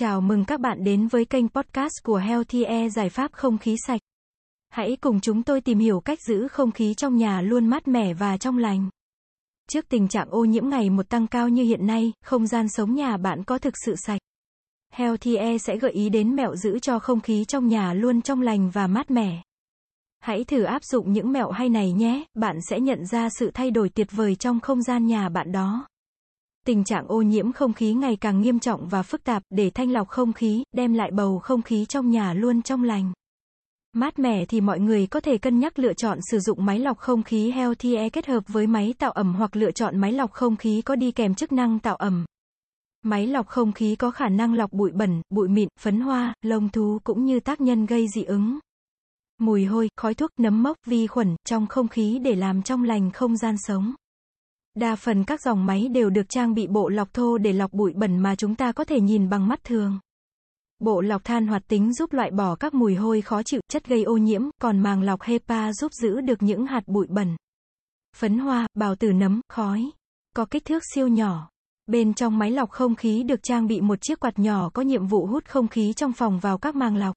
Chào mừng các bạn đến với kênh podcast của Healthy Air giải pháp không khí sạch. Hãy cùng chúng tôi tìm hiểu cách giữ không khí trong nhà luôn mát mẻ và trong lành. Trước tình trạng ô nhiễm ngày một tăng cao như hiện nay, không gian sống nhà bạn có thực sự sạch. Healthy Air sẽ gợi ý đến mẹo giữ cho không khí trong nhà luôn trong lành và mát mẻ. Hãy thử áp dụng những mẹo hay này nhé, bạn sẽ nhận ra sự thay đổi tuyệt vời trong không gian nhà bạn đó. Tình trạng ô nhiễm không khí ngày càng nghiêm trọng và phức tạp, để thanh lọc không khí, đem lại bầu không khí trong nhà luôn trong lành. Mát mẻ thì mọi người có thể cân nhắc lựa chọn sử dụng máy lọc không khí Healthy Air kết hợp với máy tạo ẩm hoặc lựa chọn máy lọc không khí có đi kèm chức năng tạo ẩm. Máy lọc không khí có khả năng lọc bụi bẩn, bụi mịn, phấn hoa, lông thú cũng như tác nhân gây dị ứng. Mùi hôi, khói thuốc, nấm mốc, vi khuẩn trong không khí để làm trong lành không gian sống. Đa phần các dòng máy đều được trang bị bộ lọc thô để lọc bụi bẩn mà chúng ta có thể nhìn bằng mắt thường. Bộ lọc than hoạt tính giúp loại bỏ các mùi hôi khó chịu, chất gây ô nhiễm, còn màng lọc HEPA giúp giữ được những hạt bụi bẩn. Phấn hoa, bào tử nấm, khói. Có kích thước siêu nhỏ. Bên trong máy lọc không khí được trang bị một chiếc quạt nhỏ có nhiệm vụ hút không khí trong phòng vào các màng lọc.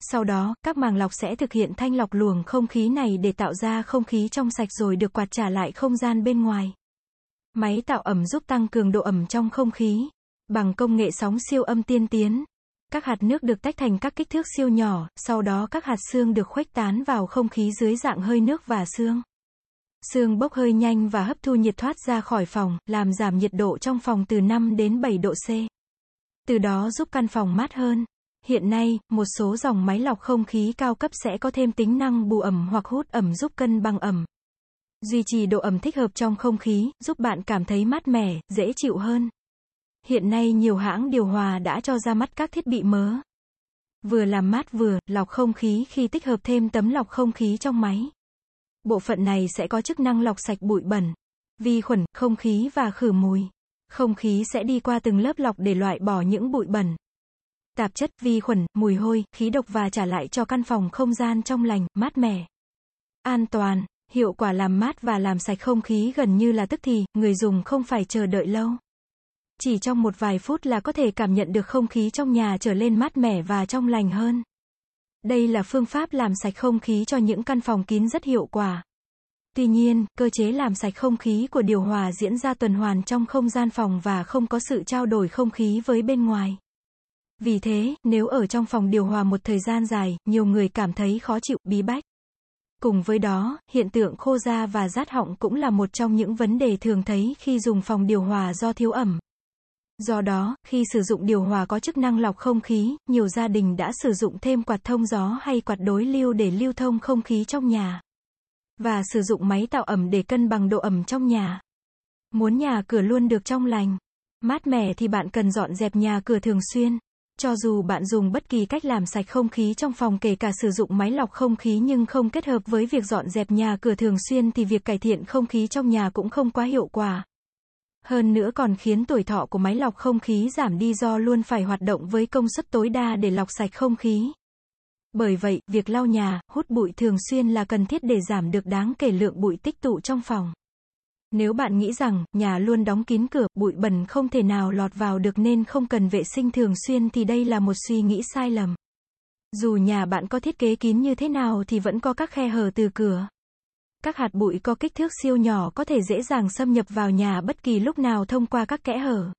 Sau đó, các màng lọc sẽ thực hiện thanh lọc luồng không khí này để tạo ra không khí trong sạch rồi được quạt trả lại không gian bên ngoài. Máy tạo ẩm giúp tăng cường độ ẩm trong không khí. Bằng công nghệ sóng siêu âm tiên tiến. Các hạt nước được tách thành các kích thước siêu nhỏ, sau đó các hạt xương được khuếch tán vào không khí dưới dạng hơi nước và xương. Xương bốc hơi nhanh và hấp thu nhiệt thoát ra khỏi phòng, làm giảm nhiệt độ trong phòng từ 5 đến 7 độ C. Từ đó giúp căn phòng mát hơn. Hiện nay, một số dòng máy lọc không khí cao cấp sẽ có thêm tính năng bù ẩm hoặc hút ẩm giúp cân bằng ẩm. Duy trì độ ẩm thích hợp trong không khí, giúp bạn cảm thấy mát mẻ, dễ chịu hơn. Hiện nay nhiều hãng điều hòa đã cho ra mắt các thiết bị mớ. Vừa làm mát vừa, lọc không khí khi tích hợp thêm tấm lọc không khí trong máy. Bộ phận này sẽ có chức năng lọc sạch bụi bẩn, vi khuẩn, không khí và khử mùi. Không khí sẽ đi qua từng lớp lọc để loại bỏ những bụi bẩn tạp chất, vi khuẩn, mùi hôi, khí độc và trả lại cho căn phòng không gian trong lành, mát mẻ. An toàn, hiệu quả làm mát và làm sạch không khí gần như là tức thì, người dùng không phải chờ đợi lâu. Chỉ trong một vài phút là có thể cảm nhận được không khí trong nhà trở lên mát mẻ và trong lành hơn. Đây là phương pháp làm sạch không khí cho những căn phòng kín rất hiệu quả. Tuy nhiên, cơ chế làm sạch không khí của điều hòa diễn ra tuần hoàn trong không gian phòng và không có sự trao đổi không khí với bên ngoài. Vì thế, nếu ở trong phòng điều hòa một thời gian dài, nhiều người cảm thấy khó chịu, bí bách. Cùng với đó, hiện tượng khô da và rát họng cũng là một trong những vấn đề thường thấy khi dùng phòng điều hòa do thiếu ẩm. Do đó, khi sử dụng điều hòa có chức năng lọc không khí, nhiều gia đình đã sử dụng thêm quạt thông gió hay quạt đối lưu để lưu thông không khí trong nhà. Và sử dụng máy tạo ẩm để cân bằng độ ẩm trong nhà. Muốn nhà cửa luôn được trong lành, mát mẻ thì bạn cần dọn dẹp nhà cửa thường xuyên. Cho dù bạn dùng bất kỳ cách làm sạch không khí trong phòng kể cả sử dụng máy lọc không khí nhưng không kết hợp với việc dọn dẹp nhà cửa thường xuyên thì việc cải thiện không khí trong nhà cũng không quá hiệu quả. Hơn nữa còn khiến tuổi thọ của máy lọc không khí giảm đi do luôn phải hoạt động với công suất tối đa để lọc sạch không khí. Bởi vậy, việc lau nhà, hút bụi thường xuyên là cần thiết để giảm được đáng kể lượng bụi tích tụ trong phòng. Nếu bạn nghĩ rằng, nhà luôn đóng kín cửa, bụi bẩn không thể nào lọt vào được nên không cần vệ sinh thường xuyên thì đây là một suy nghĩ sai lầm. Dù nhà bạn có thiết kế kín như thế nào thì vẫn có các khe hở từ cửa. Các hạt bụi có kích thước siêu nhỏ có thể dễ dàng xâm nhập vào nhà bất kỳ lúc nào thông qua các kẽ hở.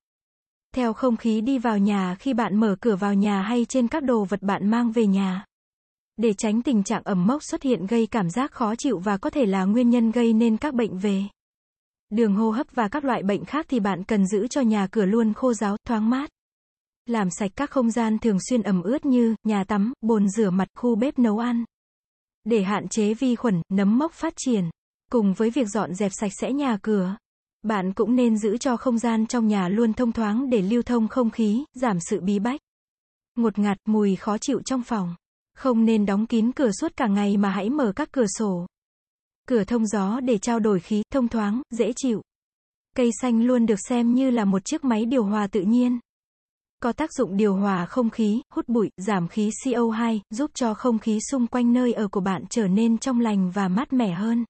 Theo không khí đi vào nhà khi bạn mở cửa vào nhà hay trên các đồ vật bạn mang về nhà. Để tránh tình trạng ẩm mốc xuất hiện gây cảm giác khó chịu và có thể là nguyên nhân gây nên các bệnh về đường hô hấp và các loại bệnh khác thì bạn cần giữ cho nhà cửa luôn khô ráo, thoáng mát. Làm sạch các không gian thường xuyên ẩm ướt như nhà tắm, bồn rửa mặt, khu bếp nấu ăn. Để hạn chế vi khuẩn, nấm mốc phát triển. Cùng với việc dọn dẹp sạch sẽ nhà cửa, bạn cũng nên giữ cho không gian trong nhà luôn thông thoáng để lưu thông không khí, giảm sự bí bách. Ngột ngạt, mùi khó chịu trong phòng. Không nên đóng kín cửa suốt cả ngày mà hãy mở các cửa sổ cửa thông gió để trao đổi khí, thông thoáng, dễ chịu. Cây xanh luôn được xem như là một chiếc máy điều hòa tự nhiên. Có tác dụng điều hòa không khí, hút bụi, giảm khí CO2, giúp cho không khí xung quanh nơi ở của bạn trở nên trong lành và mát mẻ hơn.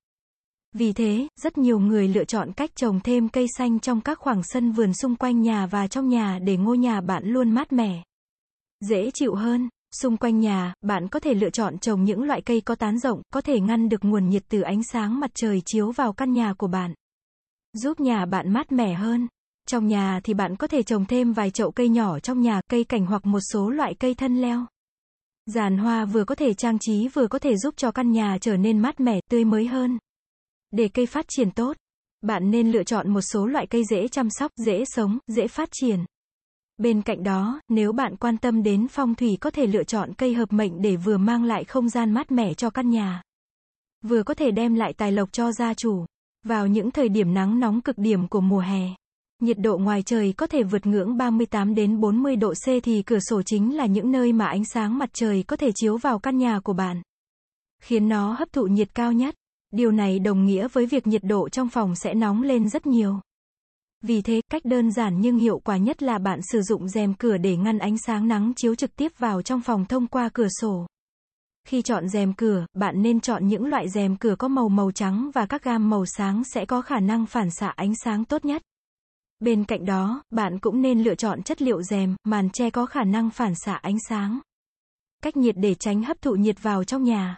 Vì thế, rất nhiều người lựa chọn cách trồng thêm cây xanh trong các khoảng sân vườn xung quanh nhà và trong nhà để ngôi nhà bạn luôn mát mẻ. dễ chịu hơn. Xung quanh nhà, bạn có thể lựa chọn trồng những loại cây có tán rộng, có thể ngăn được nguồn nhiệt từ ánh sáng mặt trời chiếu vào căn nhà của bạn. Giúp nhà bạn mát mẻ hơn. Trong nhà thì bạn có thể trồng thêm vài chậu cây nhỏ trong nhà, cây cảnh hoặc một số loại cây thân leo. Giàn hoa vừa có thể trang trí vừa có thể giúp cho căn nhà trở nên mát mẻ, tươi mới hơn. Để cây phát triển tốt, bạn nên lựa chọn một số loại cây dễ chăm sóc, dễ sống, dễ phát triển. Bên cạnh đó, nếu bạn quan tâm đến phong thủy có thể lựa chọn cây hợp mệnh để vừa mang lại không gian mát mẻ cho căn nhà, vừa có thể đem lại tài lộc cho gia chủ. Vào những thời điểm nắng nóng cực điểm của mùa hè, nhiệt độ ngoài trời có thể vượt ngưỡng 38 đến 40 độ C thì cửa sổ chính là những nơi mà ánh sáng mặt trời có thể chiếu vào căn nhà của bạn, khiến nó hấp thụ nhiệt cao nhất. Điều này đồng nghĩa với việc nhiệt độ trong phòng sẽ nóng lên rất nhiều. Vì thế, cách đơn giản nhưng hiệu quả nhất là bạn sử dụng rèm cửa để ngăn ánh sáng nắng chiếu trực tiếp vào trong phòng thông qua cửa sổ. Khi chọn rèm cửa, bạn nên chọn những loại rèm cửa có màu màu trắng và các gam màu sáng sẽ có khả năng phản xạ ánh sáng tốt nhất. Bên cạnh đó, bạn cũng nên lựa chọn chất liệu rèm, màn che có khả năng phản xạ ánh sáng. Cách nhiệt để tránh hấp thụ nhiệt vào trong nhà.